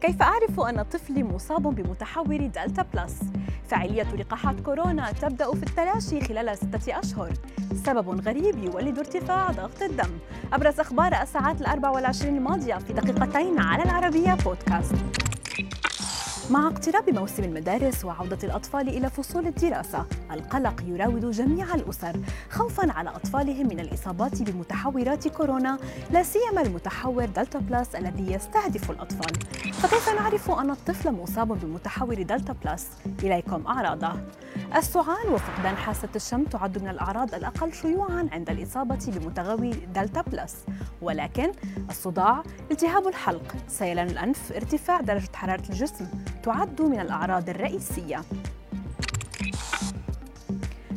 كيف أعرف أن طفلي مصاب بمتحور دلتا بلس؟ فعالية لقاحات كورونا تبدأ في التلاشي خلال ستة أشهر. سبب غريب يولد ارتفاع ضغط الدم. أبرز أخبار الساعات الأربع والعشرين الماضية في دقيقتين على العربية بودكاست. مع اقتراب موسم المدارس وعودة الأطفال إلى فصول الدراسة، القلق يراود جميع الأسر خوفا على أطفالهم من الإصابات بمتحورات كورونا، لا سيما المتحور دلتا بلس الذي يستهدف الأطفال. فكيف نعرف أن الطفل مصاب بمتحور دلتا بلس؟ إليكم أعراضه. السعال وفقدان حاسة الشم تعد من الأعراض الأقل شيوعا عند الإصابة بمتحور دلتا بلس ولكن الصداع، التهاب الحلق، سيلان الأنف، ارتفاع درجة حرارة الجسم تعد من الأعراض الرئيسية.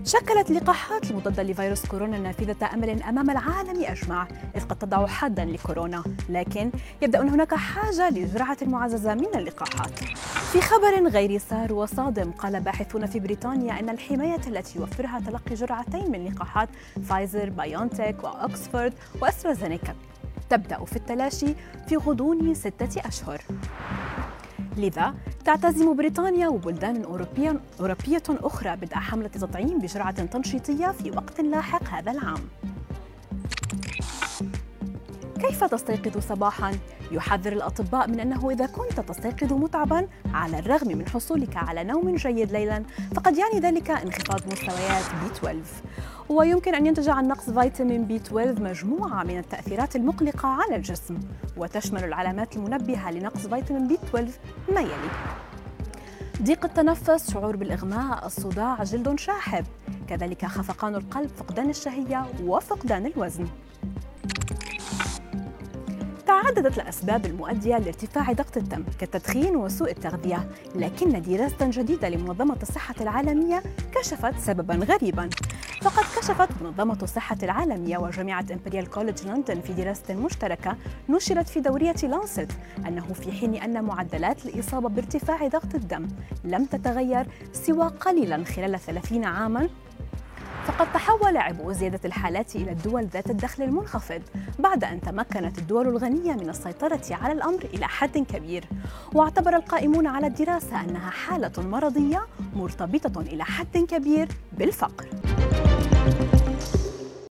شكلت لقاحات المضادة لفيروس كورونا نافذة أمل أمام العالم أجمع إذ قد تضع حدا لكورونا. لكن يبدأ أن هناك حاجة لجرعة معززة من اللقاحات. في خبر غير سار وصادم قال باحثون في بريطانيا أن الحماية التي يوفرها تلقي جرعتين من لقاحات فايزر بايونتك وأكسفورد وأسترازينيكا. تبدأ في التلاشي في غضون ستة أشهر. لذا تعتزم بريطانيا وبلدان أوروبية, أخرى بدء حملة تطعيم بجرعة تنشيطية في وقت لاحق هذا العام. كيف تستيقظ صباحا؟ يحذر الأطباء من أنه إذا كنت تستيقظ متعبا على الرغم من حصولك على نوم جيد ليلا فقد يعني ذلك انخفاض مستويات بي 12 ويمكن أن ينتج عن نقص فيتامين بي 12 مجموعة من التأثيرات المقلقة على الجسم وتشمل العلامات المنبهة لنقص فيتامين بي 12 ما يلي ضيق التنفس، شعور بالإغماء، الصداع، جلد شاحب، كذلك خفقان القلب، فقدان الشهية وفقدان الوزن. تعددت الأسباب المؤدية لارتفاع ضغط الدم كالتدخين وسوء التغذية لكن دراسة جديدة لمنظمة الصحة العالمية كشفت سببا غريبا. فقد كشفت منظمة الصحة العالمية وجامعة إمبريال كوليدج لندن في دراسة مشتركة نشرت في دورية لانست أنه في حين أن معدلات الإصابة بارتفاع ضغط الدم لم تتغير سوى قليلا خلال 30 عاما فقد تحول عبء زيادة الحالات إلى الدول ذات الدخل المنخفض بعد أن تمكنت الدول الغنية من السيطرة على الأمر إلى حد كبير. واعتبر القائمون على الدراسة أنها حالة مرضية مرتبطة إلى حد كبير بالفقر.